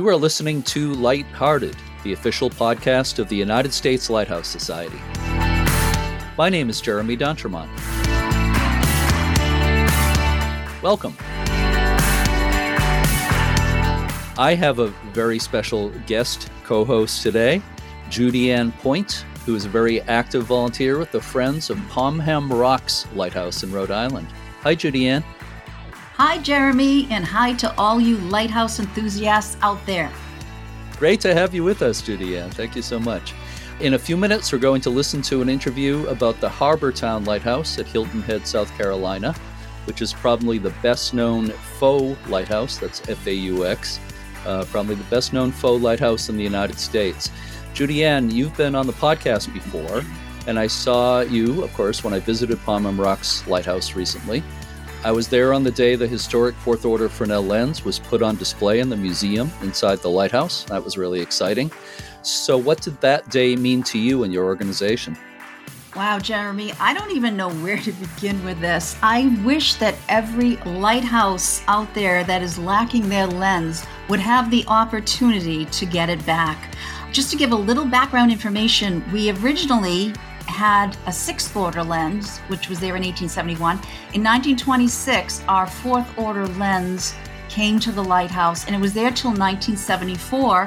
You are listening to Lighthearted, the official podcast of the United States Lighthouse Society. My name is Jeremy D'Entremont. Welcome. I have a very special guest co host today, Judy Ann Point, who is a very active volunteer with the Friends of Pomham Rocks Lighthouse in Rhode Island. Hi, Judy Ann. Hi, Jeremy, and hi to all you lighthouse enthusiasts out there. Great to have you with us, Judy Ann. Thank you so much. In a few minutes, we're going to listen to an interview about the Harbor Town Lighthouse at Hilton Head, South Carolina, which is probably the best known faux lighthouse. That's F A U X. Uh, probably the best known faux lighthouse in the United States. Judy Ann, you've been on the podcast before, and I saw you, of course, when I visited Pomham Rocks Lighthouse recently. I was there on the day the historic Fourth Order Fresnel lens was put on display in the museum inside the lighthouse. That was really exciting. So, what did that day mean to you and your organization? Wow, Jeremy, I don't even know where to begin with this. I wish that every lighthouse out there that is lacking their lens would have the opportunity to get it back. Just to give a little background information, we originally had a sixth order lens, which was there in 1871. In 1926, our fourth order lens came to the lighthouse, and it was there till 1974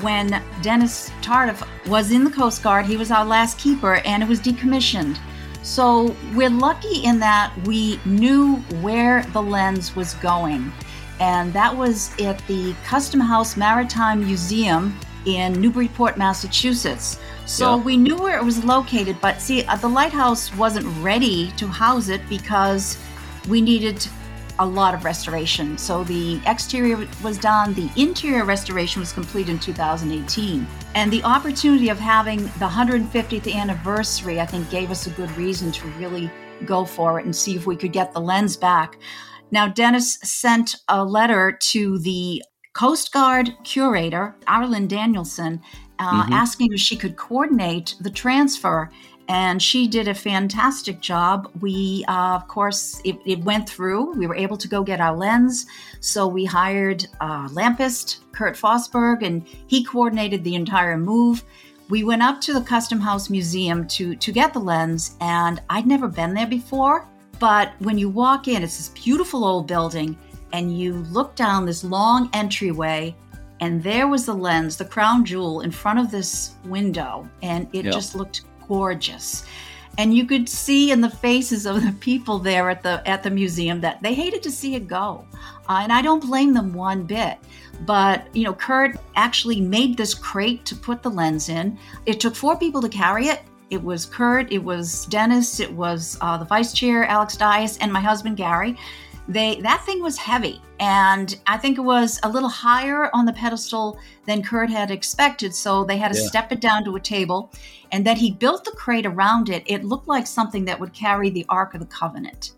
when Dennis Tardif was in the Coast Guard. He was our last keeper, and it was decommissioned. So we're lucky in that we knew where the lens was going, and that was at the Custom House Maritime Museum in Newburyport, Massachusetts. So yeah. we knew where it was located, but see, uh, the lighthouse wasn't ready to house it because we needed a lot of restoration. So the exterior was done, the interior restoration was complete in 2018. And the opportunity of having the 150th anniversary, I think, gave us a good reason to really go for it and see if we could get the lens back. Now, Dennis sent a letter to the Coast Guard curator, Arlyn Danielson, uh, mm-hmm. asking if she could coordinate the transfer. And she did a fantastic job. We, uh, of course, it, it, went through. We were able to go get our lens. So we hired uh, lampist Kurt Fosberg, and he coordinated the entire move. We went up to the Custom House Museum to, to get the lens, and I'd never been there before. But when you walk in, it's this beautiful old building, and you look down this long entryway and there was the lens, the crown jewel, in front of this window, and it yep. just looked gorgeous. And you could see in the faces of the people there at the at the museum that they hated to see it go, uh, and I don't blame them one bit. But you know, Kurt actually made this crate to put the lens in. It took four people to carry it. It was Kurt, it was Dennis, it was uh, the vice chair Alex Dias, and my husband Gary they that thing was heavy and i think it was a little higher on the pedestal than kurt had expected so they had to yeah. step it down to a table and then he built the crate around it. It looked like something that would carry the ark of the covenant.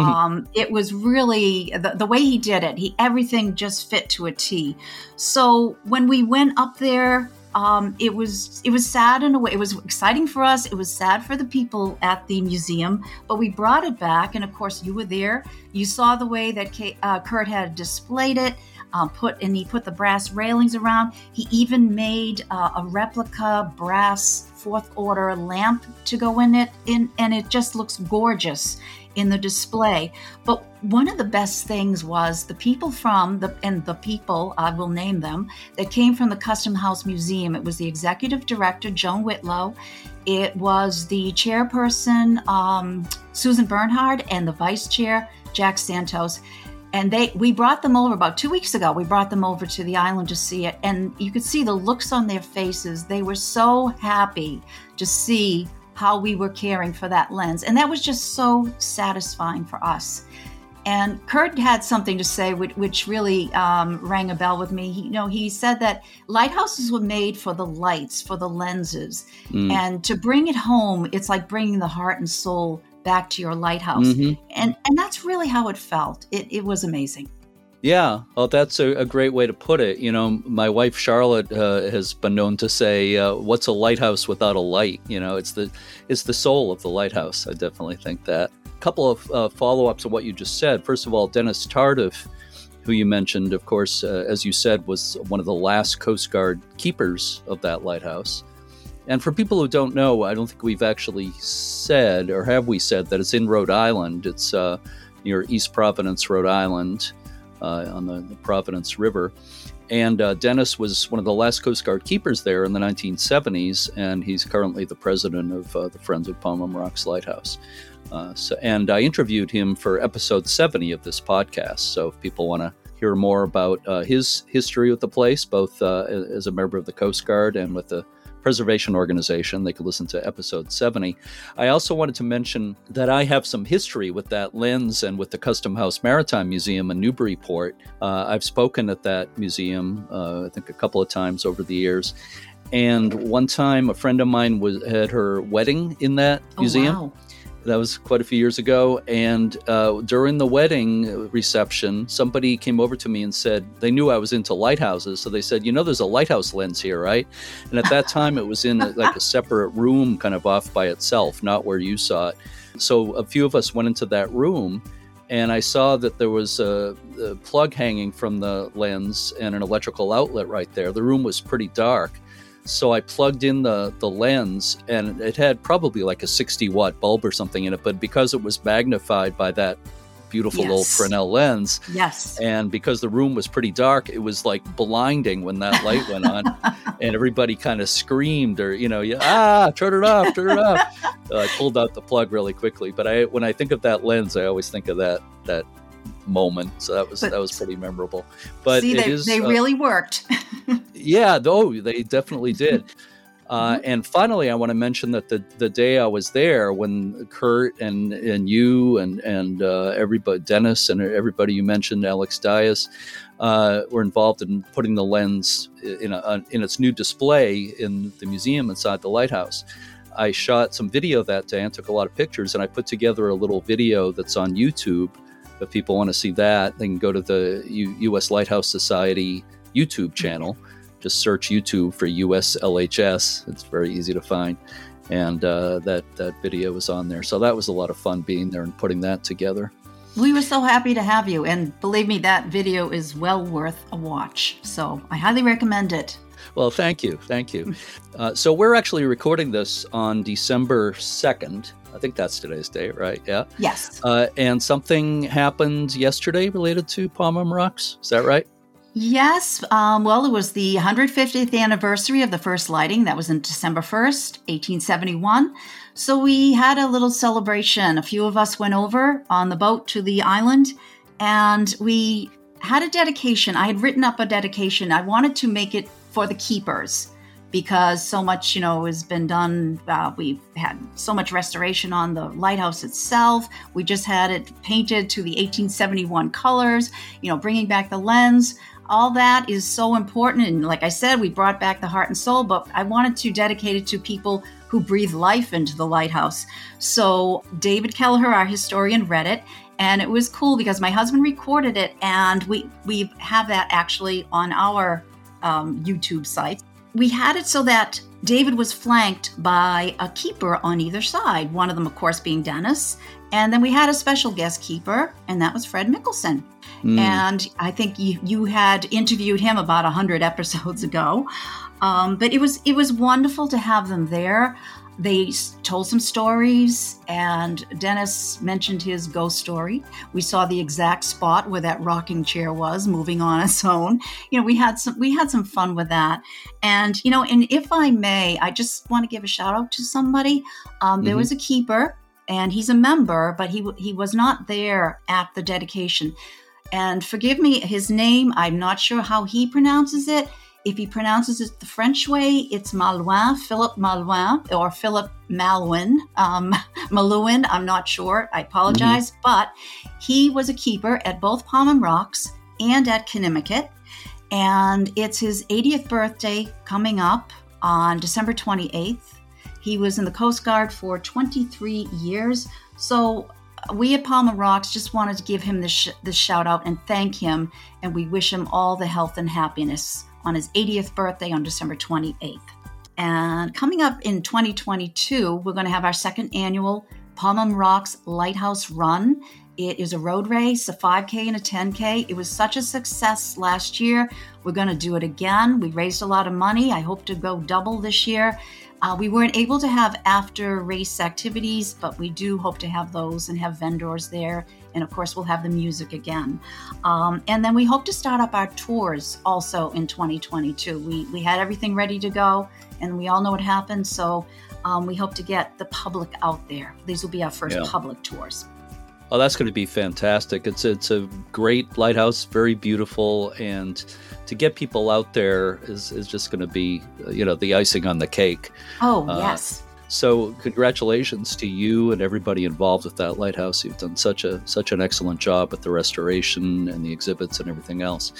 Um, it was really the, the way he did it he everything just fit to a t. So when we went up there um, it was it was sad in a way. It was exciting for us. It was sad for the people at the museum, but we brought it back. And of course, you were there. You saw the way that uh, Kurt had displayed it. Um, put and he put the brass railings around. He even made uh, a replica brass fourth order lamp to go in it, in, and it just looks gorgeous in the display. But one of the best things was the people from the and the people I will name them that came from the Custom House Museum. It was the executive director Joan Whitlow. It was the chairperson um, Susan Bernhard and the vice chair Jack Santos. And they we brought them over about two weeks ago. We brought them over to the island to see it, and you could see the looks on their faces. They were so happy to see how we were caring for that lens. And that was just so satisfying for us. And Kurt had something to say which, which really um, rang a bell with me. He, you know, he said that lighthouses were made for the lights, for the lenses, mm. and to bring it home, it's like bringing the heart and soul back to your lighthouse. Mm-hmm. And and that's really how it felt. It, it was amazing. Yeah, well, that's a, a, great way to put it. You know, my wife Charlotte uh, has been known to say, uh, "What's a lighthouse without a light?" You know, it's the it's the soul of the lighthouse. I definitely think that. A couple of uh, follow ups of what you just said. First of all, Dennis Tardif who you mentioned, of course, uh, as you said, was one of the last Coast Guard keepers of that lighthouse. And for people who don't know, I don't think we've actually said, or have we said, that it's in Rhode Island. It's uh, near East Providence, Rhode Island, uh, on the, the, Providence River. And uh, Dennis was one of the last Coast Guard keepers there in the 1970s, and he's currently the president of uh, the Friends of Pomham Rocks Lighthouse. Uh, so, and I interviewed him for episode 70 of this podcast. So if people want to hear more about uh, his history with the place, both uh, as a member of the Coast Guard and with the Preservation Organization. They could listen to episode 70. I also wanted to mention that I have some history with that lens and with the Custom House Maritime Museum in Newburyport. Uh, I've spoken at that museum, uh, I think, a couple of times over the years. And one time, a friend of mine was had her wedding in that oh, museum. Wow. That was quite a few years ago. And uh, during the wedding reception, somebody came over to me and said they knew I was into lighthouses. So they said, You know, there's a lighthouse lens here, right? And at that time, it was in a, like a separate room, kind of off by itself, not where you saw it. So a few of us went into that room and I saw that there was a, a, plug hanging from the lens and an electrical outlet right there. The room was pretty dark. So I plugged in the, the lens and it had probably like a 60 watt bulb or something in it, but because it was magnified by that beautiful yes. old Fresnel lens. Yes. And because the room was pretty dark, it was like blinding when that light went on. and everybody kind of screamed or, you know, ah, turn it off, turn it off. Uh, I pulled out the plug really quickly. But I when I think of that lens, I always think of that that moment. So that was but, that was pretty memorable. But see, they, is, they uh, really worked. yeah, though they definitely did. Uh, mm-hmm. And finally, I want to mention that the, the day I was there, when Kurt and, and you and and uh, everybody, Dennis and everybody you mentioned, Alex Dias, uh, were involved in putting the lens in a, in its new display in the museum inside the lighthouse. I shot some video that day and took a lot of pictures, and I put together a little video that's on YouTube if people want to see that, they can go to the U- U.S. Lighthouse Society YouTube channel. Just search YouTube for USLHS. It's very easy to find, and uh, that that video is on there. So that was a lot of fun being there and putting that together. We were so happy to have you, and believe me, that video is well worth a watch. So I highly recommend it. Well, thank you. Thank you. Uh, so, we're actually recording this on December 2nd. I think that's today's date, right? Yeah. Yes. Uh, and something happened yesterday related to Pomham Rocks. Is that right? Yes. Um, well, it was the 150th anniversary of the first lighting. That was in December 1st, 1871. So we had a little celebration. A few of us went over on the boat to the island and we had a dedication. I had written up a dedication. I wanted to make it for the keepers because so much, you know, has been done. Uh, we've had so much restoration on the lighthouse itself. We just had it painted to the 1871 colors, you know, bringing back the lens. All that is so important. And like I said, we brought back the heart and soul, but I wanted to dedicate it to people who breathe life into the lighthouse. So David Kelleher, our historian, read it. And it was cool because my husband recorded it, and we we have that actually on our um, YouTube site we had it so that David was flanked by a keeper on either side, one of them, of course, being Dennis. And then we had a special guest keeper, and that was Fred Mickelson. Mm. And I think you, you had interviewed him about 100 episodes ago. Um, but it was it was wonderful to have them there they told some stories and dennis mentioned his ghost story. We saw the exact spot where that rocking chair was moving on its own. You know we had some we had some fun with that. And you know and if i may i just want to give a shout out to somebody. Um, there mm-hmm. was a keeper and he's a member but he he was not there at the dedication. And forgive me his name i'm not sure how he pronounces it if he pronounces it the French way, it's Malouin, Philip Malouin, or Philip Malouin, um, Malouin, I'm not sure. I apologize. Mm-hmm. But he was a keeper at both Pomham Rocks and at Conimicut. And it's his 80th birthday coming up on December 28th. He was in the Coast Guard for 23 years. So we at Pomham Rocks just wanted to give him this, sh- this shout out and thank him. And we wish him all the health and happiness on his 80th birthday on December 28th. And coming up in 2022, we're going to have our second annual Pomham Rocks Lighthouse Run. It is a road race, a 5K and a 10K. It was such a success last year. We're going to do it again. We raised a lot of money. I hope to go double this year. Uh, we weren't able to have after race activities, but we do hope to have those and have vendors there. And of course, we'll have the music again. Um, and then we hope to start up our tours also in 2022. We, we had everything ready to go, and we all know what happened. So um, we hope to get the public out there. These will be our first yeah. public tours. Oh, that's going to be fantastic. It's it's a great lighthouse, very beautiful, and to get people out there is, is just going to be, you know, the icing on the cake. Oh, uh, yes. So, congratulations to you and everybody involved with that lighthouse. You've done such a such an excellent job with the restoration and the exhibits and everything else.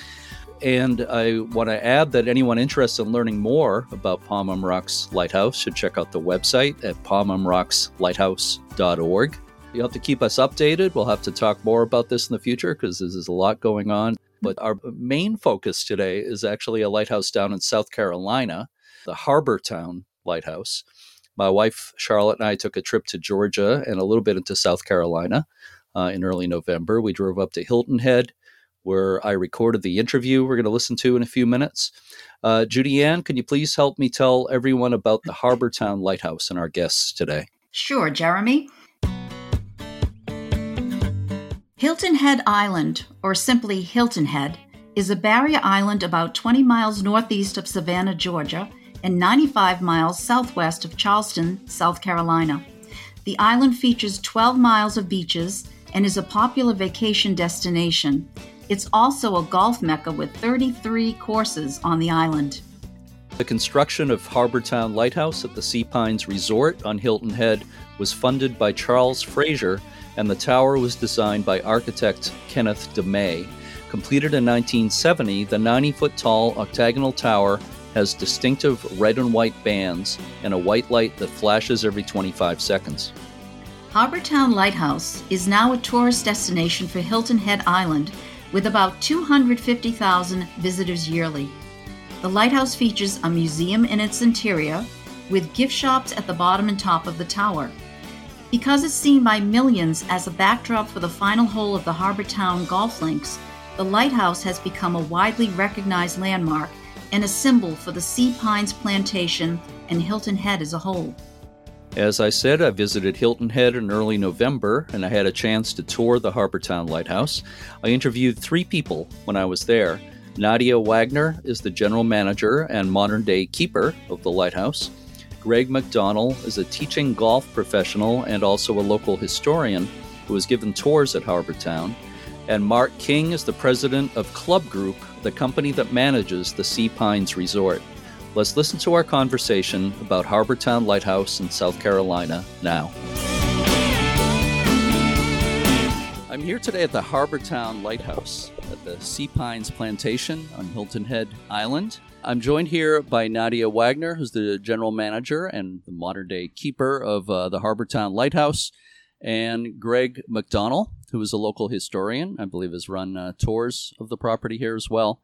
And I want to add that anyone interested in learning more about Pomham Rocks Lighthouse should check out the website at pomhamrockslighthouse.org. You'll have to keep us updated. We'll have to talk more about this in the future because there's a lot going on. But our main focus today is actually a lighthouse down in South Carolina, the Harbor Town Lighthouse. My wife Charlotte and I took a trip to Georgia and a little bit into South Carolina uh, in early November. We drove up to Hilton Head, where I recorded the interview we're going to listen to in a few minutes. Uh, Judy Ann, can you please help me tell everyone about the Harbor Town Lighthouse and our guests today? Sure, Jeremy. Hilton Head Island, or simply Hilton Head, is a barrier island about 20 miles northeast of Savannah, Georgia, and 95 miles southwest of Charleston, South Carolina. The island features 12 miles of beaches and is a popular vacation destination. It's also a golf mecca with 33 courses on the island. The construction of Harbortown Lighthouse at the Sea Pines Resort on Hilton Head was funded by Charles Fraser and the tower was designed by architect Kenneth DeMay. Completed in 1970, the 90 foot tall octagonal tower has distinctive red and white bands and a white light that flashes every 25 seconds. Harbortown Lighthouse is now a tourist destination for Hilton Head Island with about 250,000 visitors yearly. The lighthouse features a museum in its interior with gift shops at the bottom and top of the tower. Because it's seen by millions as a backdrop for the final hole of the Harbortown golf links, the lighthouse has become a widely recognized landmark and a symbol for the Sea Pines plantation and Hilton Head as a whole. As I said, I visited Hilton Head in early November and I had a chance to tour the Harbortown Lighthouse. I interviewed three people when I was there. Nadia Wagner is the general manager and modern day keeper of the lighthouse. Greg McDonald is a teaching golf professional and also a local historian who has given tours at Harbortown. And Mark King is the president of Club Group, the company that manages the Sea Pines Resort. Let's listen to our conversation about Harbortown Lighthouse in South Carolina now. I'm here today at the Harbortown Lighthouse at the Sea Pines Plantation on Hilton Head Island. I'm joined here by Nadia Wagner, who's the general manager and the modern day keeper of uh, the Harbortown Lighthouse, and Greg McDonald, who is a local historian, I believe has run uh, tours of the property here as well.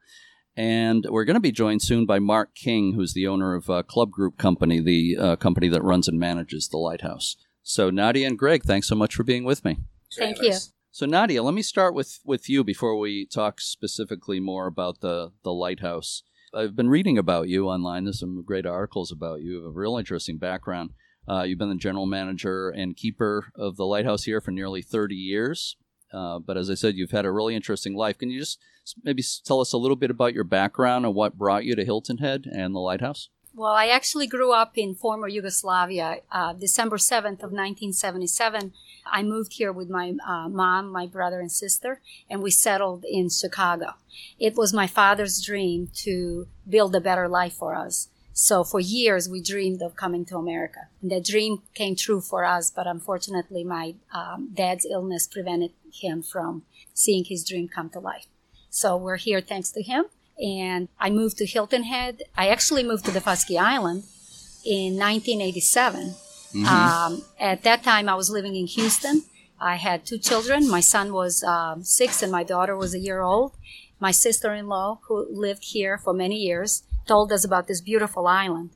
And we're going to be joined soon by Mark King, who's the owner of uh, Club Group Company, the uh, company that runs and manages the lighthouse. So, Nadia and Greg, thanks so much for being with me. Thank you. So, Nadia, let me start with, with you before we talk specifically more about the, the lighthouse. I've been reading about you online. There's some great articles about you. You have a real interesting background. Uh, you've been the general manager and keeper of the lighthouse here for nearly 30 years. Uh, but as I said, you've had a really interesting life. Can you just maybe tell us a little bit about your background and what brought you to Hilton Head and the lighthouse? Well, I actually grew up in former Yugoslavia. Uh, December 7th of 1977, I moved here with my uh, mom, my brother, and sister, and we settled in Chicago. It was my father's dream to build a better life for us. So for years, we dreamed of coming to America. And that dream came true for us, but unfortunately, my um, dad's illness prevented him from seeing his dream come to life. So we're here thanks to him and I moved to Hilton Head. I actually moved to Daufuskie Island in 1987. Mm-hmm. Um, at that time, I was living in Houston. I had two children. My son was um, six, and my daughter was a year old. My sister-in-law, who lived here for many years, told us about this beautiful island.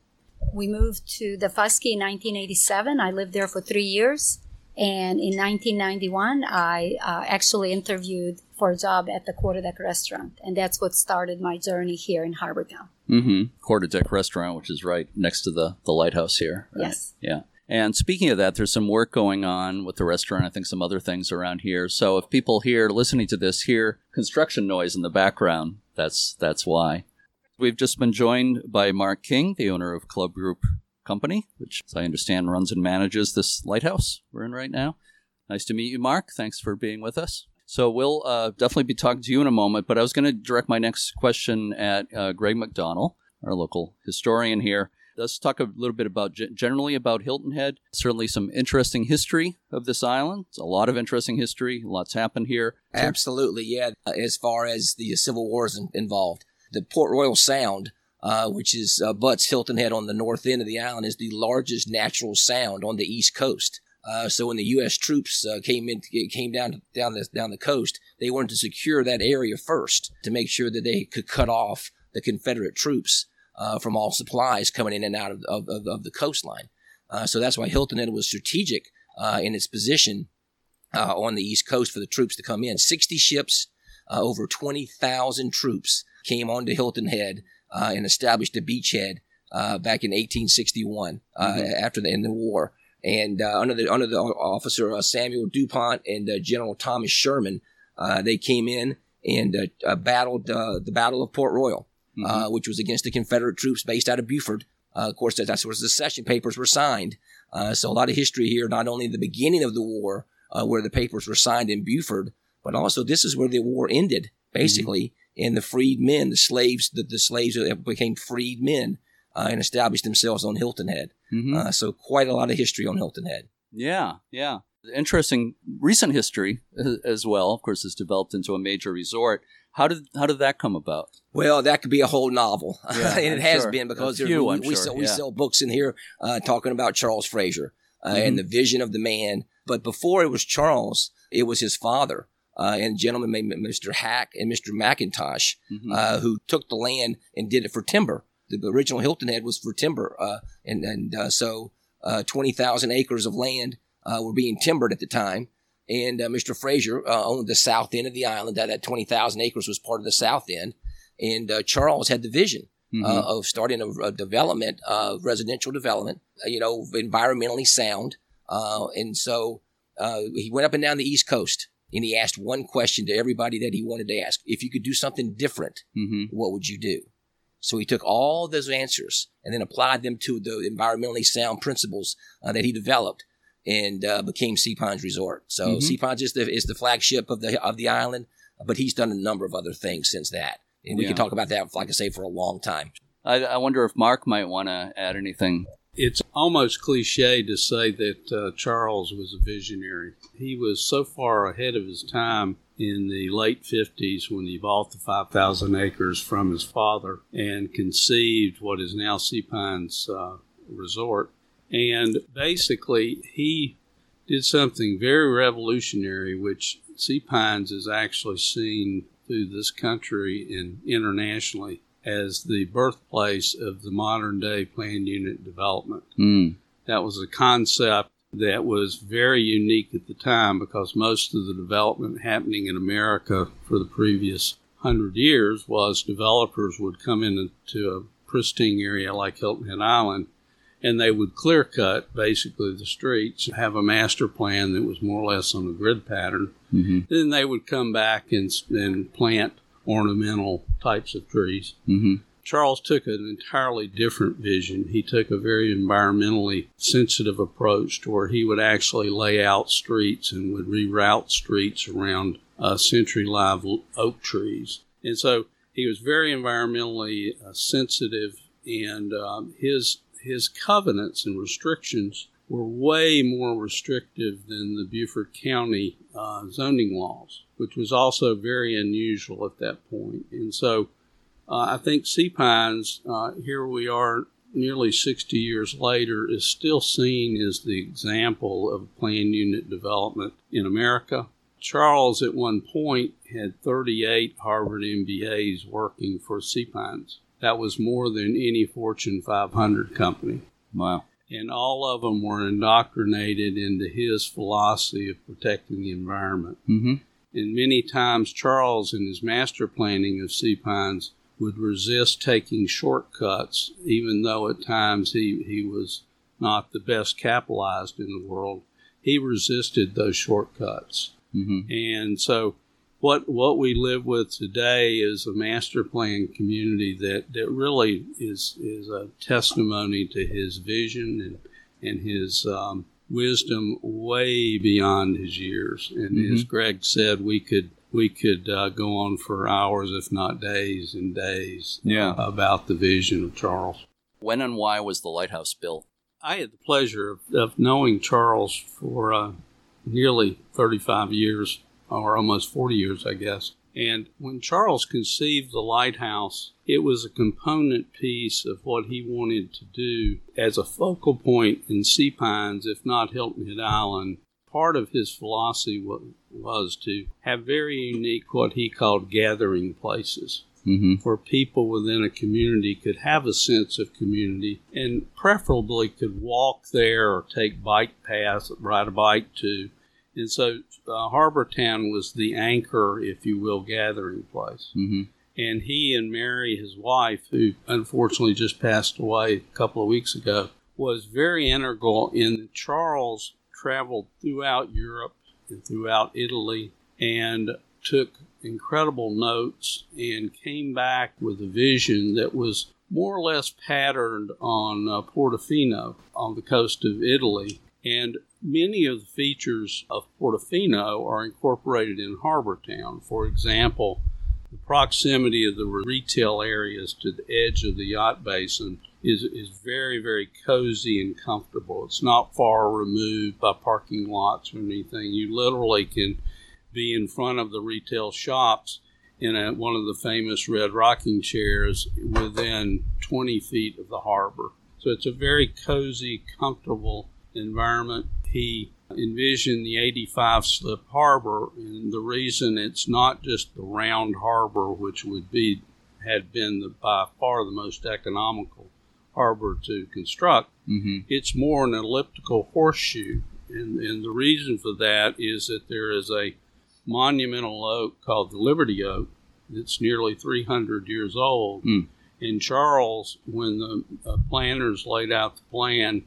We moved to Daufuskie in 1987. I lived there for three years. And in 1991, I uh, actually interviewed for a job at the Quarter Deck restaurant. And that's what started my journey here in Harbortown. Mm-hmm. Quarter Deck restaurant, which is right next to the, the lighthouse here. Right? Yes. Yeah. And speaking of that, there's some work going on with the restaurant. I think some other things around here. So if people here listening to this hear construction noise in the background, that's that's why. We've just been joined by Mark King, the owner of Club Group Company, which, as I understand, runs and manages this lighthouse we're in right now. Nice to meet you, Mark. Thanks for being with us. So we'll uh, definitely be talking to you in a moment, but I was going to direct my next question at uh, Greg McDonald, our local historian here. Let's talk a little bit about generally about Hilton Head. Certainly, some interesting history of this island. It's a lot of interesting history. Lots happened here. Absolutely, yeah. As far as the Civil Wars involved, the Port Royal Sound, uh, which is uh, butts Hilton Head on the north end of the island, is the largest natural sound on the east coast. Uh, so when the U.S. troops uh, came in, came down down the down the coast, they wanted to secure that area first to make sure that they could cut off the Confederate troops uh, from all supplies coming in and out of, of, of the coastline. Uh, so that's why Hilton Head was strategic in its position on the East Coast for the troops to come in. 60 ships, over 20,000 troops came onto Hilton Head uh, and established a beachhead back in 1861 mm-hmm. after the end of the war. And under the under the officer Samuel Dupont and General Thomas Sherman, they came in and battled the Battle of Port Royal mm-hmm. uh, which was against the Confederate troops based out of Beaufort. Uh, of course, that's where the secession papers were signed. Uh, so a lot of history here, not only the beginning of the war, uh, where the papers were signed in Beaufort, but also this is where the war ended, basically. And the freed men, the slaves, the, the slaves became freed men uh, and established themselves on Hilton Head. Mm-hmm. Uh, so quite a lot of history on Hilton Head. Yeah, yeah interesting recent history as well. Of course, it's developed into a major resort. How did how did that come about? Well, that could be a whole novel, yeah, and it I'm has sure. been because few, we, we, sure. sell, we sell books in here uh, talking about Charles Fraser uh, mm-hmm. and the vision of the man. But before it was Charles, it was his father. Uh, and a gentleman named Mr. Hack and Mr. McIntosh, mm-hmm. Uh, who took the land and did it for timber. The original Hilton Head was for timber, uh, and and uh, so twenty thousand acres of land were being timbered at the time and uh, Mr. Fraser uh, owned the south end of the island. That, that 20,000 acres was part of the south end. And uh, Charles had the vision mm-hmm. Uh, of starting a, a development, uh, residential development, uh, you know, environmentally sound. and so he went up and down the East Coast and he asked one question to everybody that he wanted to ask. If you could do something different, mm-hmm. what would you do? So he took all those answers and then applied them to the environmentally sound principles that he developed and uh, became Sea Pines Resort. So mm-hmm. Sea Pines is the is the flagship of the of the island, but he's done a number of other things since that, and we yeah. can talk about that, like I say, for a long time. I, I wonder if Mark might want to add anything. It's almost cliche to say that uh, Charles was a visionary. He was so far ahead of his time in the late 50s when he bought the 5,000 acres from his father and conceived what is now Sea Pines uh, Resort and basically, he did something very revolutionary, which Sea Pines is actually seen through this country and internationally as the birthplace of the modern day planned unit development. Mm. That was a concept that was very unique at the time because most of the development happening in America for the previous hundred years was developers would come into a pristine area like Hilton Head Island and they would clear cut basically the streets, have a master plan that was more or less on a grid pattern. Mm-hmm. Then they would come back and, and plant ornamental types of trees. Mm-hmm. Charles took an entirely different vision. He took a very environmentally sensitive approach to where he would actually lay out streets and would reroute streets around uh, century live oak trees. And so he was very environmentally uh, sensitive, and um, his his covenants and restrictions were way more restrictive than the Beaufort County uh, zoning laws, which was also very unusual at that point. And so uh, I think Sea Pines, uh, here we are nearly 60 years later, is still seen as the example of planned unit development in America. Charles, at one point, had 38 Harvard MBAs working for Sea Pines. That was more than any Fortune 500 company. Wow. and all of them were indoctrinated into his philosophy of protecting the environment. Mm-hmm. And many times, Charles, in his master planning of sea pines, would resist taking shortcuts, even though at times he, he was not the best capitalized in the world. He resisted those shortcuts. Mm-hmm. And so, what what we live with today is a master plan community that, that really is is a testimony to his vision and and his um, wisdom way beyond his years. And Mhm. as Greg said, we could we could uh, go on for hours, if not days and days, Yeah. about the vision of Charles. When and why was the lighthouse built? I had the pleasure of, of knowing Charles for uh, nearly 35 years, or almost 40 years, I guess. And when Charles conceived the lighthouse, it was a component piece of what he wanted to do as a focal point in Sea Pines, if not Hilton Head Island. Part of his philosophy was to have very unique, what he called gathering places Mm-hmm. where people within a community could have a sense of community and preferably could walk there or take bike paths, ride a bike to. And so uh, Harbor Town was the anchor, if you will, gathering place. Mm-hmm. And he and Mary, his wife, who unfortunately just passed away a couple of weeks ago, was very integral in Charles traveled throughout Europe and throughout Italy and took incredible notes and came back with a vision that was more or less patterned on uh, Portofino on the coast of Italy. And many of the features of Portofino are incorporated in Harbor Town. For example, the proximity of the retail areas to the edge of the yacht basin is, is very, very cozy and comfortable. It's not far removed by parking lots or anything. You literally can be in front of the retail shops in a, one of the famous red rocking chairs within 20 feet of the harbor. So it's a very cozy, comfortable environment. He envisioned the 85 slip harbor, and the reason it's not just the round harbor, which would be had been the, by far the most economical harbor to construct, Mm-hmm. it's more an elliptical horseshoe. And, and the reason for that is that there is a monumental oak called the Liberty Oak that's nearly 300 years old. Hmm. And Charles, when the uh, planners laid out the plan,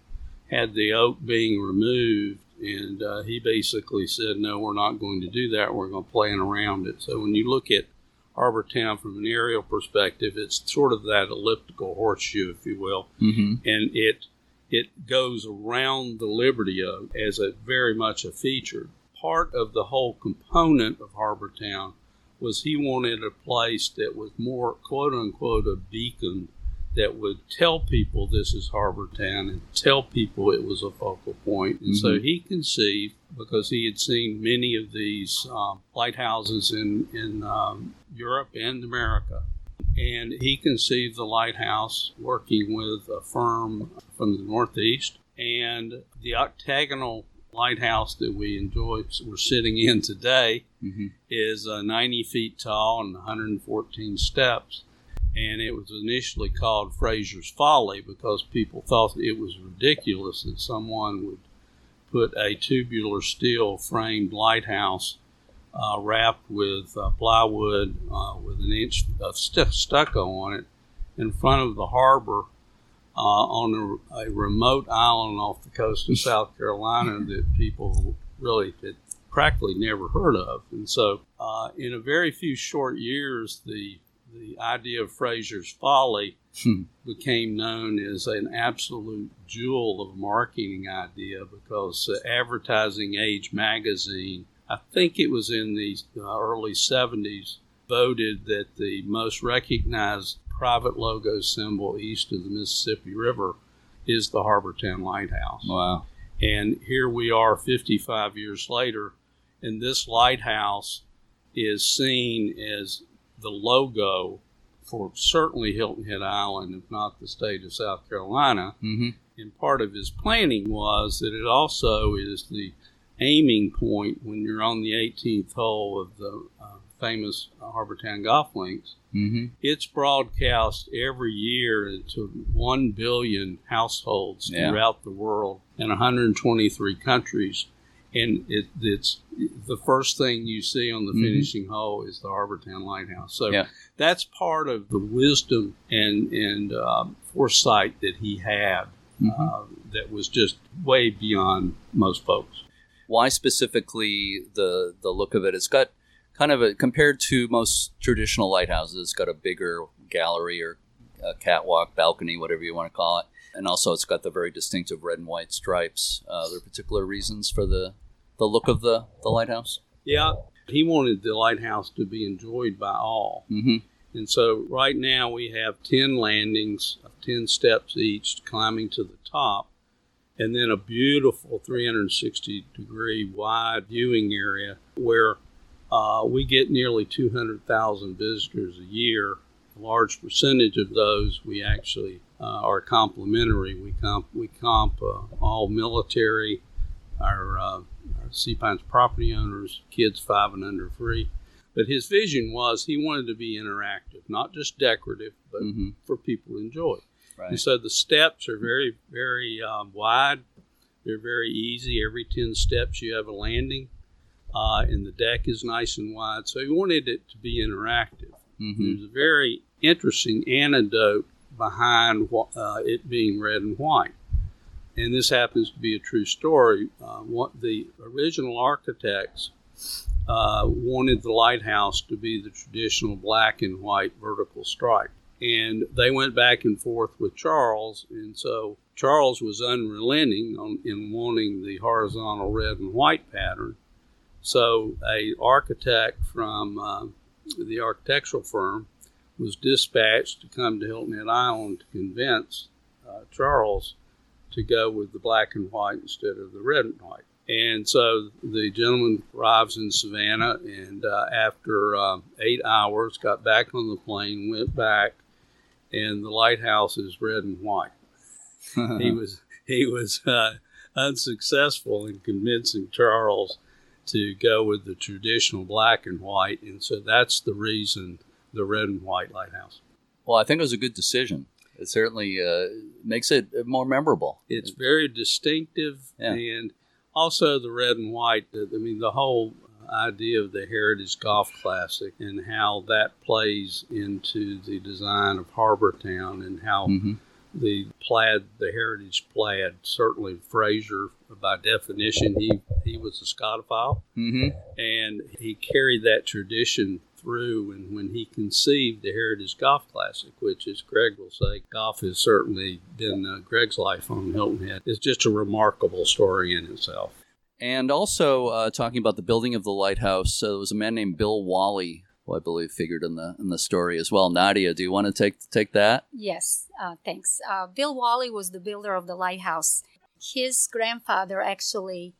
had the oak being removed. And uh, he basically said, No, we're not going to do that. We're going to plan around it. So when you look at Harbor Town from an aerial perspective, it's sort of that elliptical horseshoe, if you will Mm-hmm. and it it goes around the Liberty Oak as a very much a feature. Part of the whole component of Harbor Town was he wanted a place that was more quote unquote a beacon that would tell people this is Harbor Town and tell people it was a focal point. And so Mhm. he conceived because he had seen many of these um, lighthouses in in um, Europe and America and he conceived the lighthouse working with a firm from the Northeast. And the octagonal lighthouse that we enjoy, we're sitting in today, Mm-hmm. is uh, 90 feet tall and 114 steps. And it was initially called Fraser's Folly because people thought it was ridiculous that someone would put a tubular steel framed lighthouse uh, wrapped with uh, plywood uh, with an inch of stu- stucco on it in front of the harbor uh, on a, a remote island off the coast of South Carolina that people really had practically never heard of. And so, uh, in a very few short years, the the idea of Fraser's Folly Hmm. became known as an absolute jewel of a marketing idea because uh, Advertising Age magazine, I think it was in the uh, early 70s, voted that the most recognized private logo symbol east of the Mississippi River is the Harbortown Lighthouse. Wow. And here we are 55 years later, and this lighthouse is seen as the logo for certainly Hilton Head Island, if not the state of South Carolina. Mm-hmm. And part of his planning was that it also is the aiming point when you're on the 18th hole of the uh, famous Harbortown golf links. Mm-hmm. It's broadcast every year to 1 billion households Yeah. throughout the world in 123 countries. And it, it's the first thing you see on the Mhm. finishing hole is the Harbortown Lighthouse. So Yeah. that's part of the wisdom and and um, foresight that he had Mhm. uh, that was just way beyond most folks. Why specifically the the look of it? It's got kind of a compared to most traditional lighthouses. It's got a bigger gallery or a catwalk, balcony, whatever you want to call it, and also it's got the very distinctive red and white stripes. Uh, are there particular reasons for the the look of the the lighthouse? Yeah, he wanted the lighthouse to be enjoyed by all. Mm-hmm. And so right now we have 10 landings 10 steps each climbing to the top, and then a beautiful 360 degree wide viewing area where uh, we get nearly 200,000 visitors a year. A large percentage of those we actually are complimentary. We comp, we comp uh, all military, our, uh, our Sea Pines property owners, kids five and under free. But his vision was he wanted to be interactive, not just decorative, but Mhm. for people to enjoy. Right. And so the steps are very, very um, wide. They're very easy. Every 10 steps, you have a landing, uh, and the deck is nice and wide. So he wanted it to be interactive. Mm-hmm. There's a very interesting anecdote behind uh, it being red and white. And this happens to be a true story. Uh, what the original architects uh, wanted the lighthouse to be the traditional black and white vertical stripe. And they went back and forth with Charles. And so Charles was unrelenting on, in wanting the horizontal red and white pattern. So a architect from uh, the architectural firm was dispatched to come to Hilton Head Island to convince uh, Charles to go with the black and white instead of the red and white. And so the gentleman arrives in Savannah, and uh, after um, eight hours, got back on the plane, went back, and the lighthouse is red and white. he was he was uh, unsuccessful in convincing Charles to go with the traditional black and white, and so that's the reason the red and white lighthouse. well, I think it was a good decision. It certainly uh, makes it more memorable. It's very distinctive, Yeah. and also the red and white. I mean, the whole idea of the Heritage Golf Classic and how that plays into the design of Harbor Town and how Mhm. the plaid, the heritage plaid, certainly Fraser, by definition, he, he was a Scotophile, Mm-hmm. and he carried that tradition through. And when he conceived the Heritage Golf Classic, which, as Greg will say, golf has certainly been uh, Greg's life on Hilton Head, is just a remarkable story in itself. And also uh, talking about the building of the lighthouse, uh, there was a man named Bill Wally, who I believe figured in the in the story as well. Nadia, do you want to take take that? Yes, uh, thanks. Uh, Bill Wally was the builder of the lighthouse. His grandfather actually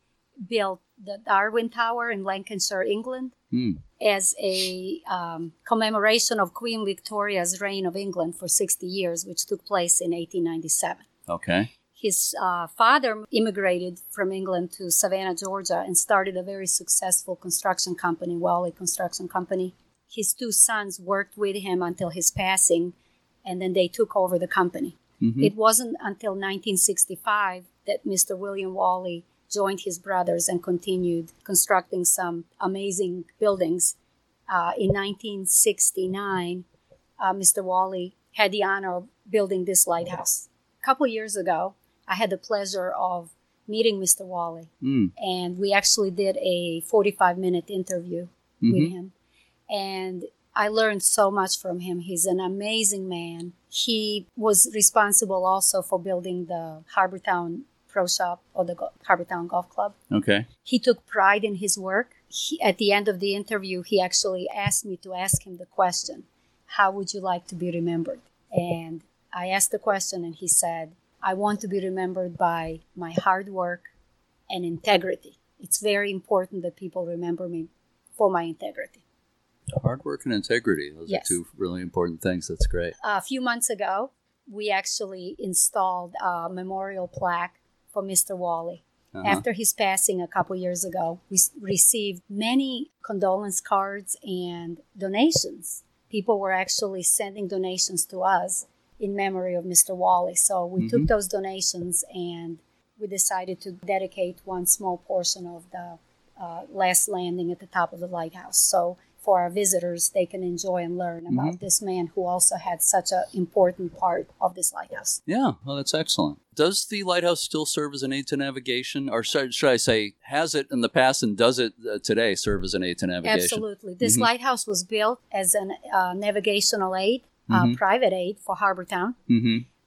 built the Darwen Tower in Lancashire, England, Hmm. As a um, commemoration of Queen Victoria's reign of England for 60 years, which took place in 1897. Okay. His uh, father immigrated from England to Savannah, Georgia, and started a very successful construction company, Wally Construction Company. His two sons worked with him until his passing, and then they took over the company. Mhm. It wasn't until 1965 that Mr. William Wally joined his brothers and continued constructing some amazing buildings. Uh, in 1969, uh, Mr. Wally had the honor of building this lighthouse. A couple years ago, I had the pleasure of meeting Mr. Wally, Mm. and we actually did a 45 minute interview with Mhm. him. And I learned so much from him. He's an amazing man. He was responsible also for building the Harbortown Pro Shop or the Go- Harbortown Golf Club. Okay. He took pride in his work. He, at the end of the interview, he actually asked me to ask him the question, How would you like to be remembered? And I asked the question, and he said, I want to be remembered by my hard work and integrity. It's very important that people remember me for my integrity. Hard work and integrity. Those Yes. are two really important things. That's great. A few months ago, we actually installed a memorial plaque for Mr. Wally. Uh-huh. After his passing a couple years ago, we received many condolence cards and donations. People were actually sending donations to us in memory of Mr. Wally. So we Mhm. took those donations and we decided to dedicate one small portion of the uh, last landing at the top of the lighthouse. So for our visitors, they can enjoy and learn about this man who also had such an important part of this lighthouse. Yeah, well, that's excellent. Does the lighthouse still serve as an aid to navigation, or should, should I say, has it in the past and does it uh, today serve as an aid to navigation? Absolutely. This Mhm. lighthouse was built as a uh, navigational aid, uh, Mhm. private aid for Harbour Town.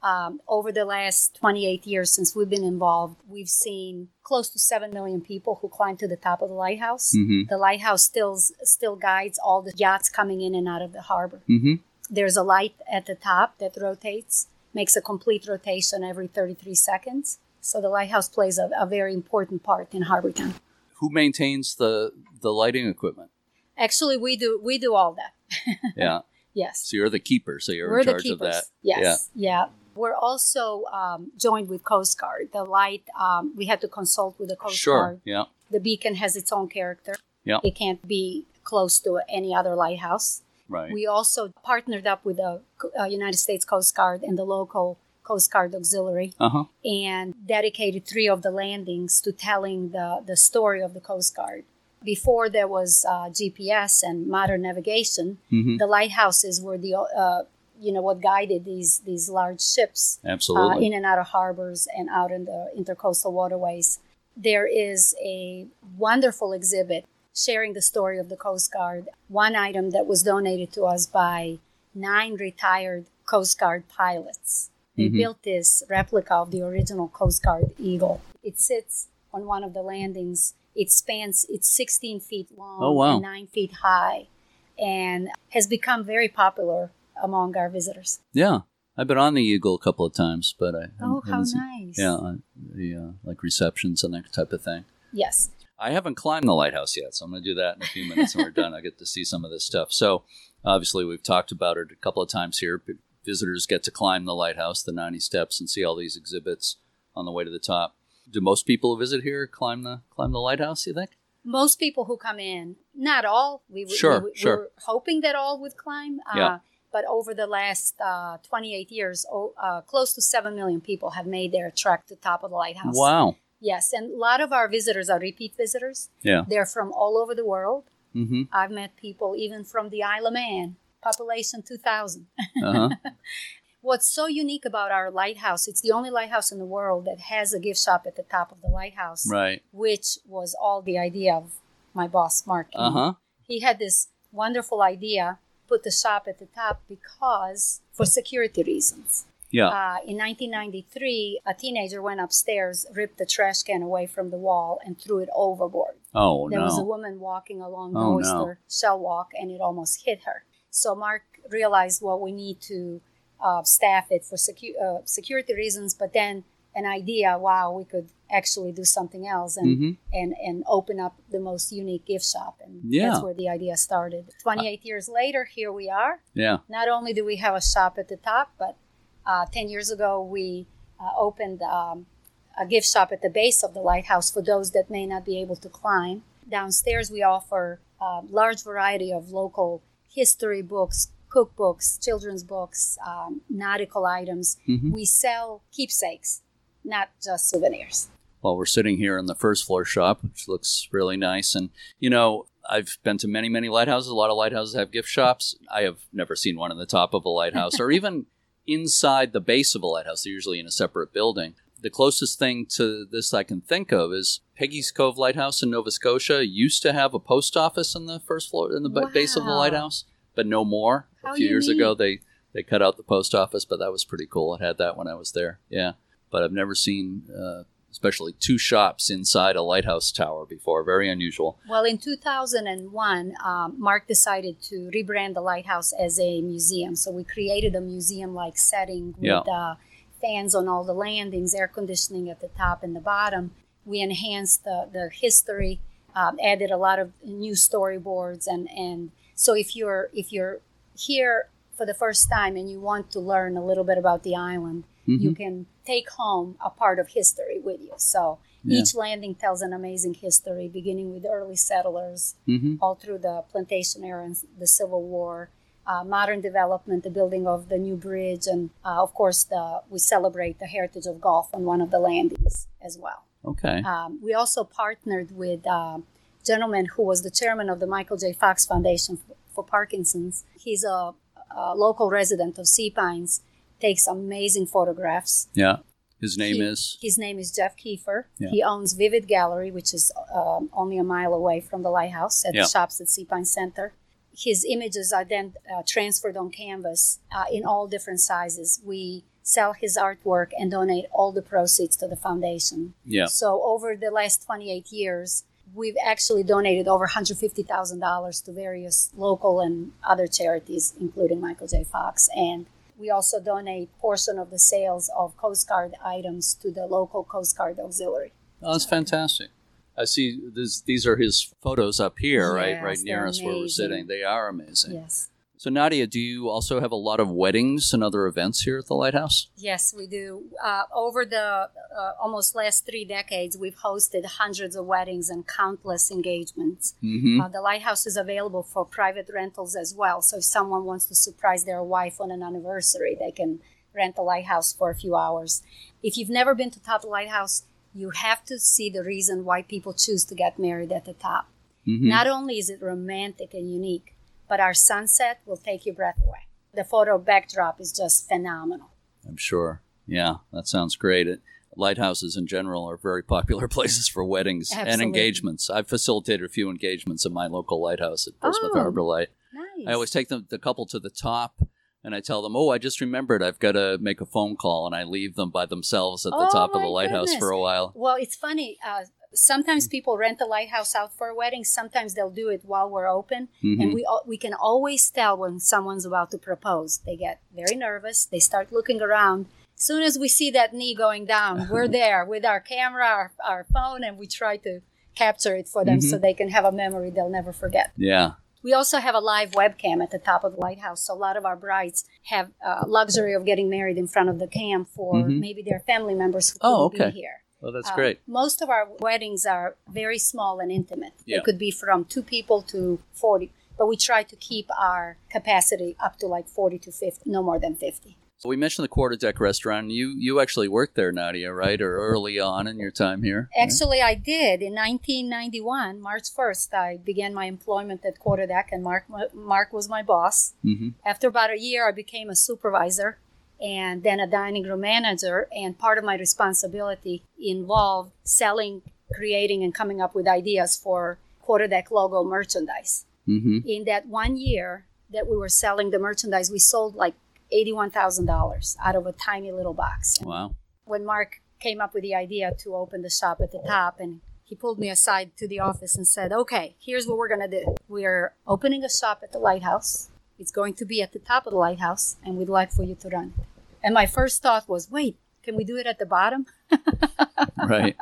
Um, over the last 28 years since we've been involved, we've seen close to 7 million people who climb to the top of the lighthouse. Mm-hmm. The lighthouse still, still guides all the yachts coming in and out of the harbor. Mm-hmm. There's a light at the top that rotates, makes a complete rotation every 33 seconds. So the lighthouse plays a, a very important part in Harbour Town. Who maintains the the lighting equipment? Actually, we do we do all that. Yeah, Yes. so you're the keeper, so you're We're in the charge of that. Yes. Yeah. We're also um, joined with Coast Guard. The light, um, we had to consult with the Coast Sure. Guard. Yeah. The beacon has its own character. Yeah. It can't be close to any other lighthouse. Right. We also partnered up with the uh, United States Coast Guard and the local Coast Guard Auxiliary uh huh. and dedicated three of the landings to telling the, the story of the Coast Guard. Before there was uh, GPS and modern navigation, Mm-hmm. the lighthouses were the uh, you know what guided these these large ships uh, in and out of harbors and out in the intercoastal waterways. There is a wonderful exhibit sharing the story of the Coast Guard. One item that was donated to us by nine retired Coast Guard pilots. They Mhm. built this replica of the original Coast Guard Eagle. It sits on one of the landings. It spans, it's 16 feet long Oh, wow. and 9 feet high, and has become very popular among our visitors. yeah, I've been on the Eagle a couple of times, but I Oh, how seen- nice. Yeah, uh, the uh, like receptions and that type of thing. Yes. I haven't climbed the lighthouse yet, so I'm going to do that in a few minutes and we're done. I get to see some of this stuff. So, obviously, we've talked about it a couple of times here. Visitors get to climb the lighthouse, the 90 steps, and see all these exhibits on the way to the top. Do most people who visit here climb the climb the lighthouse? You think? Most people who come in, not all, we, Sure, we, we, sure. we're hoping that all would climb. Uh, Yeah. But over the last uh, 28 years, oh, uh, close to 7 million people have made their trek to top of the lighthouse. Wow. Yes, and a lot of our visitors are repeat visitors. Yeah. They're from all over the world. Mm-hmm. I've met people even from the Isle of Man, population 2,000. Uh huh. What's so unique about our lighthouse, it's the only lighthouse in the world that has a gift shop at the top of the lighthouse, right. which was all the idea of my boss, Mark. Uh huh. He had this wonderful idea, put the shop at the top because for security reasons. Yeah. Uh, in 1993, a teenager went upstairs, ripped the trash can away from the wall, and threw it overboard. oh there was a woman walking along the Oh, no. oyster shell walk, and it almost hit her. So Mark realized, well, we need to uh, staff it for secu- uh, security reasons, but then an idea, wow, we could actually do something else and, Mhm. and, and open up the most unique gift shop. And Yeah. that's where the idea started. 28 years later, here we are. Yeah. Not only do we have a shop at the top, but uh, 10 years ago, we uh, opened um, a gift shop at the base of the lighthouse for those that may not be able to climb. Downstairs, we offer a large variety of local history books, cookbooks, children's books, um, nautical items. Mhm. We sell keepsakes, not just souvenirs. Well, we're sitting here in the first floor shop, which looks really nice. And, you know, I've been to many, many lighthouses. A lot of lighthouses have gift shops. I have never seen one on the top of a lighthouse or even inside the base of a lighthouse. They're usually in a separate building. The closest thing to this I can think of is Peggy's Cove Lighthouse in Nova Scotia used to have a post office in the first floor, in the ba- base of the lighthouse, but no more. How a few years ago, they, they cut out the post office, but that was pretty cool. It had that when I was there. Yeah. But I've never seen uh, especially two shops inside a lighthouse tower before. Very unusual. Well, in 2001, um, Mark decided to rebrand the lighthouse as a museum. So we created a museum like setting with Yeah. uh, fans on all the landings, air conditioning at the top and the bottom. We enhanced the, the history, um, added a lot of new storyboards, and, and so if you're if you're here for the first time and you want to learn a little bit about the island, you Mhm. can take home a part of history with you. So Yeah. each landing tells an amazing history, beginning with early settlers, hmm all through the plantation era and the Civil War, uh, modern development, the building of the new bridge, and uh, of course, the we celebrate the heritage of golf on one of the landings as well. Okay. Um, we also partnered with a gentleman who was the chairman of the Michael J. Fox Foundation for, for Parkinson's. He's a, a local resident of Sea Pines, takes amazing photographs. Yeah. His name He- is. His name is Jeff Kiefer. Yeah. He owns Vivid Gallery, which is um, only a mile away from the lighthouse at Yeah. the shops at Sea Pine Center. His images are then uh, transferred on canvas uh, in all different sizes. We sell his artwork and donate all the proceeds to the foundation. Yeah. So over the last 28 years, we've actually donated over $150,000 to various local and other charities, including Michael J. Fox. And we also donate portion of the sales of Coast Guard items to the local Coast Guard auxiliary. Oh, that's fantastic. I see this, these are his photos up here, right? Yes, Right near they're us where we're sitting. They are amazing. Yes. So, Nadia, do you also have a lot of weddings and other events here at the Lighthouse? Yes, we do. Uh, over the uh, almost last three decades, we've hosted hundreds of weddings and countless engagements. Mm-hmm. Uh, the lighthouse is available for private rentals as well. So if someone wants to surprise their wife on an anniversary, they can rent the lighthouse for a few hours. If you've never been to Top Lighthouse, you have to see the reason why people choose to get married at the top. Mm-hmm. Not only is it romantic and unique, but our sunset will take your breath away. The photo backdrop is just phenomenal. I'm sure. Yeah, that sounds great. It, lighthouses in general are very popular places for weddings and engagements. I've facilitated a few engagements at my local lighthouse at Portsmouth Oh. Harbor Light. Nice. I always take them, the couple to the top and I tell them, oh, I just remembered I've got to make a phone call. And I leave them by themselves at the Oh, top of the lighthouse goodness. for a while. Well, it's funny. Uh, sometimes people rent the lighthouse out for a wedding. Sometimes they'll do it while we're open, Mhm. and we we can always tell when someone's about to propose. They get very nervous. They start looking around. As soon as we see that knee going down, we're there with our camera, our, our phone, and we try to capture it for them Mhm. so they can have a memory they'll never forget. Yeah. We also have a live webcam at the top of the lighthouse, so a lot of our brides have uh, luxury of getting married in front of the cam for Mhm. maybe their family members who Oh, okay. be here. Well, that's Um, great. Most of our weddings are very small and intimate. Yeah. It could be from two people to 40, but we try to keep our capacity up to like 40 to 50, no more than 50. So we mentioned the quarter deck restaurant. You you actually worked there, Nadia, right? Or early on in your time here? right? Actually, I did. In 1991, March 1st, I began my employment at Quarter Deck, and Mark, Mark was my boss. Mhm. After about a year, I became a supervisor and then a dining room manager. And part of my responsibility involved selling, creating, and coming up with ideas for Quarter Deck logo merchandise. Mhm. In that one year that we were selling the merchandise, we sold like $81,000 out of a tiny little box. Wow. When Mark came up with the idea to open the shop at the top, and he pulled me aside to the office and said, Okay, here's what we're going to do. We're opening a shop at the lighthouse. It's going to be at the top of the lighthouse, and we'd like for you to run it. And my first thought was, Wait, can we do it at the bottom? Right.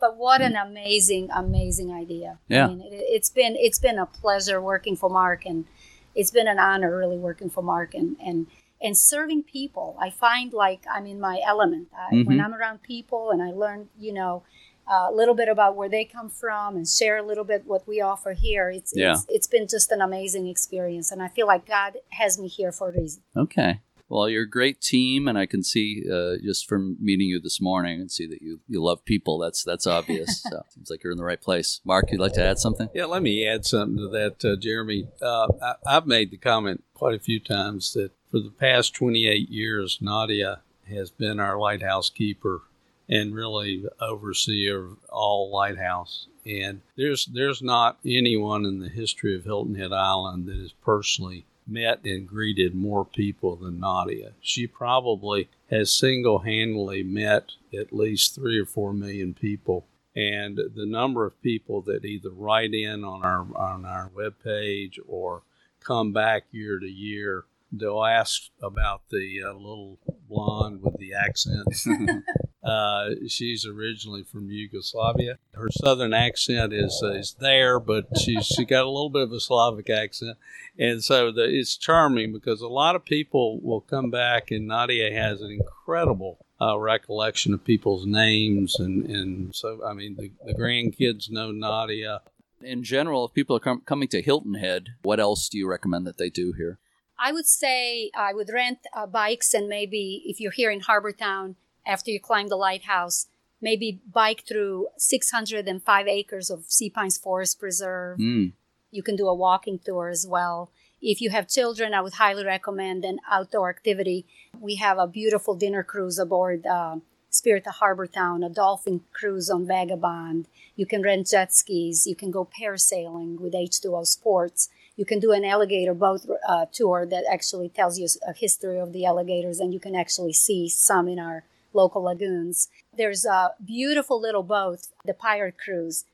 but what an amazing, amazing idea! Yeah. I mean, it, it's been it's been a pleasure working for Mark, and it's been an honor really working for Mark and and and serving people. I find like I'm in my element I, when Mhm. I'm around people, and I learn, you know. uh, A little bit about where they come from and share a little bit what we offer here. It's, Yeah. it's it's been just an amazing experience, and I feel like God has me here for a reason. Okay. Well, you're a great team, and I can see uh, just from meeting you this morning and see that you, you love people. That's that's obvious. so seems like you're in the right place. Mark, you'd like to add something? Yeah, let me add something to that, uh, Jeremy. Uh, I, I've made the comment quite a few times that for the past 28 years, Nadia has been our lighthouse keeper and really overseer of all lighthouse. And there's there's not anyone in the history of Hilton Head Island that has personally met and greeted more people than Nadia. She probably has single-handedly met at least three or four million people and the number of people that either write in on our on our webpage or come back year to year they'll ask about the uh, little blonde with the accent Uh, she's originally from Yugoslavia. Her southern accent is uh, is there, but she's she got a little bit of a Slavic accent, and so the, it's charming because a lot of people will come back, and Nadia has an incredible uh, recollection of people's names, and and so I mean the, the grandkids know Nadia. In general, if people are com- coming to Hilton Head, what else do you recommend that they do here? I would say I would rent uh, bikes and maybe if you're here in Harbour Town, after you climb the lighthouse, maybe bike through 605 acres of Sea Pines Forest Preserve. Mm. You can do a walking tour as well. If you have children, I would highly recommend an outdoor activity. We have a beautiful dinner cruise aboard uh, Spirit of Harbour Town, a dolphin cruise on Vagabond. You can rent jet skis. You can go parasailing with H2O Sports. You can do an alligator boat uh, tour that actually tells you a history of the alligators, and you can actually see some in our local lagoons. There's a beautiful little boat, the Pirate Cruise.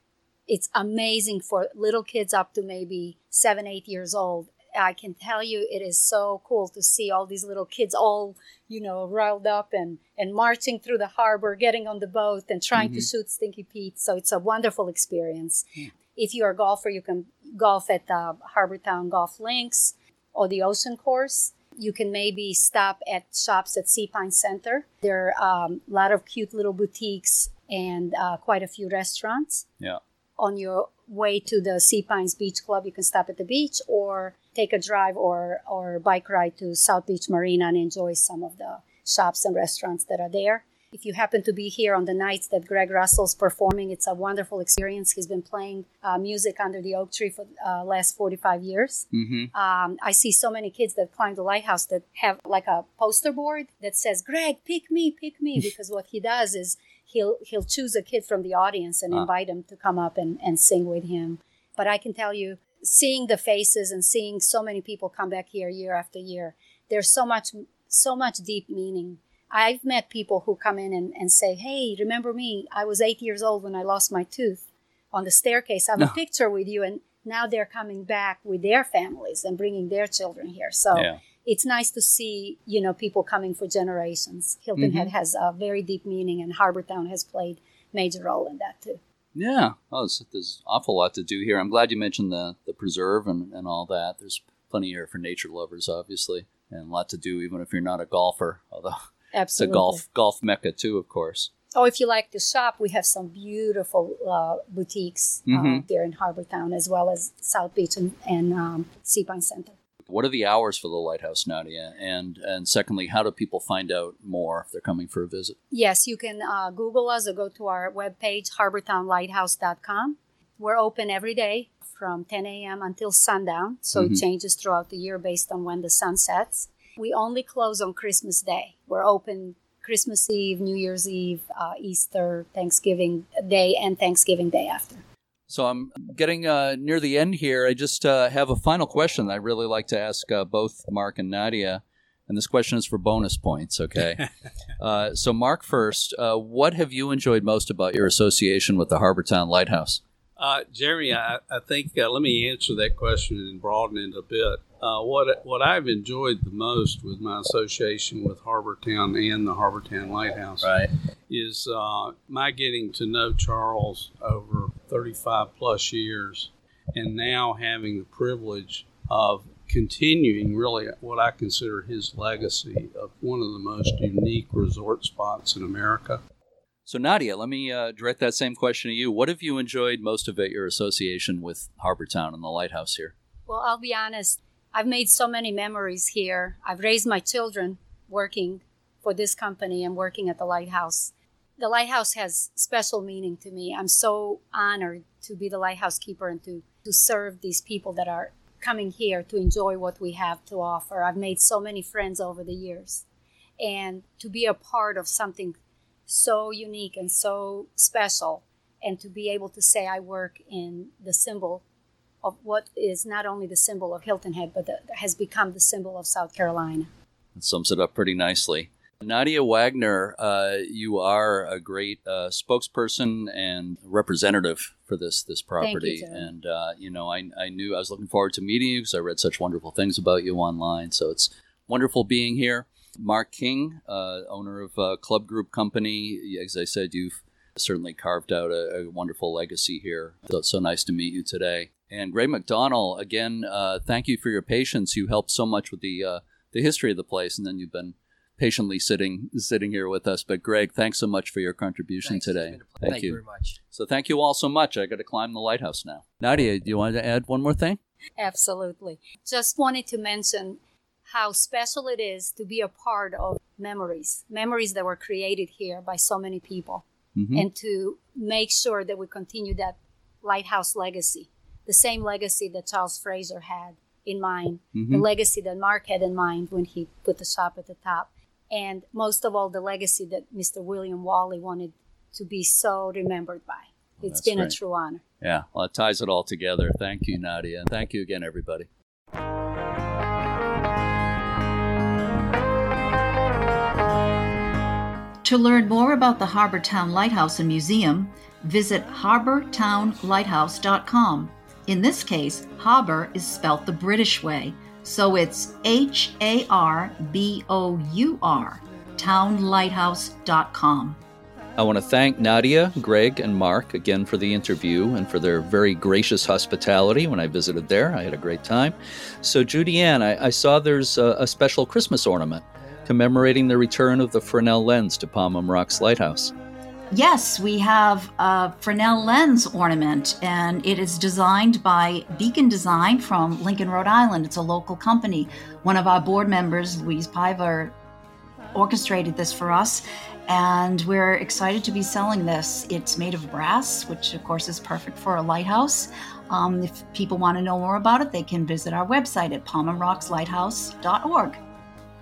It's amazing for little kids up to maybe seven, eight years old. I can tell you it is so cool to see all these little kids all, you know, riled up and, and marching through the harbor, getting on the boat and trying mm-hmm. to shoot Stinky Pete. So it's a wonderful experience. Yeah. If you're a golfer, you can golf at the Harbour Town Golf Links or the Ocean Course you can maybe stop at shops at Sea Pine Center. There are um, a lot of cute little boutiques and uh, quite a few restaurants. Yeah. On your way to the Sea Pines Beach Club, you can stop at the beach or take a drive or, or bike ride to South Beach Marina and enjoy some of the shops and restaurants that are there. If you happen to be here on the nights that Greg Russell's performing, it's a wonderful experience. He's been playing uh, music under the oak tree for the uh, last 45 years. Mm-hmm. Um, I see so many kids that climb the lighthouse that have like a poster board that says, Greg, pick me, pick me. because what he does is he'll, he'll choose a kid from the audience and uh. invite him to come up and, and sing with him. But I can tell you, seeing the faces and seeing so many people come back here year after year, there's so much, so much deep meaning I've met people who come in and, and say, Hey, remember me? I was eight years old when I lost my tooth on the staircase. I have no. a picture with you. And now they're coming back with their families and bringing their children here. So yeah. it's nice to see, you know, people coming for generations. Hilton mm-hmm. Head has a very deep meaning and Harbour Town has played major role in that too. Yeah. Oh, there's, there's an awful lot to do here. I'm glad you mentioned the, the preserve and, and all that. There's plenty here for nature lovers, obviously, and a lot to do even if you're not a golfer, although Absolutely. It's a golf golf mecca too, of course. Oh, if you like to shop, we have some beautiful uh, boutiques uh, mm-hmm. uh, here in Harbour Town, as well as South Beach and, and um, Seapine Center. What are the hours for the lighthouse, Nadia? And and secondly, how do people find out more if they're coming for a visit? Yes, you can uh, Google us or go to our webpage, harbourtownlighthouse.com. We're open every day from 10 a.m. until sundown, so mm-hmm. it changes throughout the year based on when the sun sets. We only close on Christmas Day. We're open Christmas Eve, New Year's Eve, uh, Easter, Thanksgiving Day, and Thanksgiving Day after. So I'm getting uh, near the end here. I just uh, have a final question I really like to ask uh, both Mark and Nadia. And this question is for bonus points, okay? Uh, so, Mark, first, uh, what have you enjoyed most about your association with the Harbour Town Lighthouse? Uh, Jeremy, I, I think uh, let me answer that question and broaden it a bit. Uh, what what I've enjoyed the most with my association with Harbour Town and the Harbour Town Lighthouse right. is uh, my getting to know Charles over 35 plus years, and now having the privilege of continuing really what I consider his legacy of one of the most unique resort spots in America. So, Nadia, let me uh, direct that same question to you. What have you enjoyed most about your association with Harbour Town and the lighthouse here? Well, I'll be honest. I've made so many memories here. I've raised my children working for this company and working at the lighthouse. The lighthouse has special meaning to me. I'm so honored to be the lighthouse keeper and to, to serve these people that are coming here to enjoy what we have to offer. I've made so many friends over the years. And to be a part of something so unique and so special and to be able to say I work in the symbol of what is not only the symbol of Hilton Head, but the, has become the symbol of South Carolina. That sums it up pretty nicely. Nadia Wagner, uh, you are a great uh, spokesperson and representative for this this property. You, and uh, you know, I, I knew I was looking forward to meeting you because I read such wonderful things about you online. So it's wonderful being here. Mark King, uh, owner of uh, Club Group Company. As I said, you've certainly carved out a, a wonderful legacy here. So it's so nice to meet you today. And Greg McDonald, again, uh, thank you for your patience. You helped so much with the uh, the history of the place, and then you've been patiently sitting sitting here with us. But Greg, thanks so much for your contribution Thanks. today. Thank, thank you very much. So thank you all so much. I got to climb the lighthouse now. Nadia, do you want to add one more thing? Absolutely. Just wanted to mention how special it is to be a part of memories, memories that were created here by so many people, Mhm. and to make sure that we continue that lighthouse legacy, the same legacy that Charles Fraser had in mind, the Mhm. legacy that Mark had in mind when he put the shop at the top, and most of all, the legacy that Mr. William Wally wanted to be so remembered by. It's that's been great. a true honor. Yeah, well, it ties it all together. Thank you, Nadia. And thank you again, everybody. To learn more about the Harbour Town Lighthouse and Museum, visit harbourtownlighthouse.com. In this case, harbor is spelt the British way, so it's H A R B O U R, townlighthouse.com. I want to thank Nadia, Greg, and Mark again for the interview and for their very gracious hospitality when I visited there. I had a great time. So, Judy Ann, I, I saw there's a, a special Christmas ornament commemorating the return of the Fresnel lens to Pomham Rocks Lighthouse. Yes, we have a Fresnel lens ornament, and it is designed by Beacon Design from Lincoln, Rhode Island. It's a local company. One of our board members, Louise Piver, orchestrated this for us, and we're excited to be selling this. It's made of brass, which of course is perfect for a lighthouse. Um, if people want to know more about it, they can visit our website at pomhamrockslighthouse.org.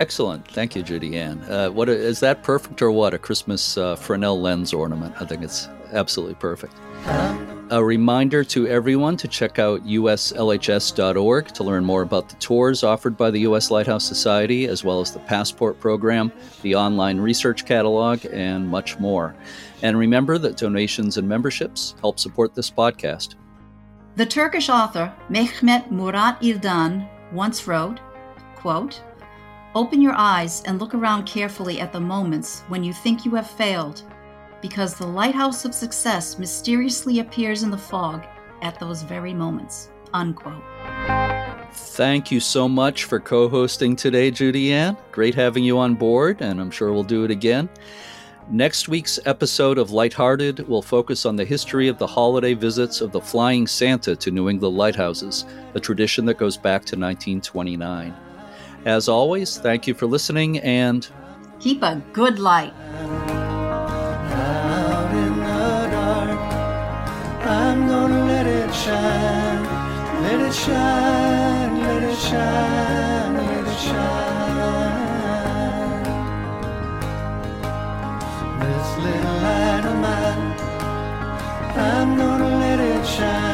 Excellent. Thank you, Judy Ann. Uh, what is that perfect or what? A Christmas uh, Fresnel lens ornament. I think it's absolutely perfect. A reminder to everyone to check out uslhs.org to learn more about the tours offered by the U.S. Lighthouse Society, as well as the Passport Program, the online research catalog, and much more. And remember that donations and memberships help support this podcast. The Turkish author Mehmet Murat İldan once wrote, quote, Open your eyes and look around carefully at the moments when you think you have failed, because the lighthouse of success mysteriously appears in the fog at those very moments. Unquote. Thank you so much for co hosting today, Judy Ann. Great having you on board, and I'm sure we'll do it again. Next week's episode of Lighthearted will focus on the history of the holiday visits of the Flying Santa to New England lighthouses, a tradition that goes back to 1929. As always, thank you for listening and Keep a good light. out in the dark. I'm gonna let it shine, let it shine, let it shine, let it shine. This little light of mine, I'm gonna let it shine.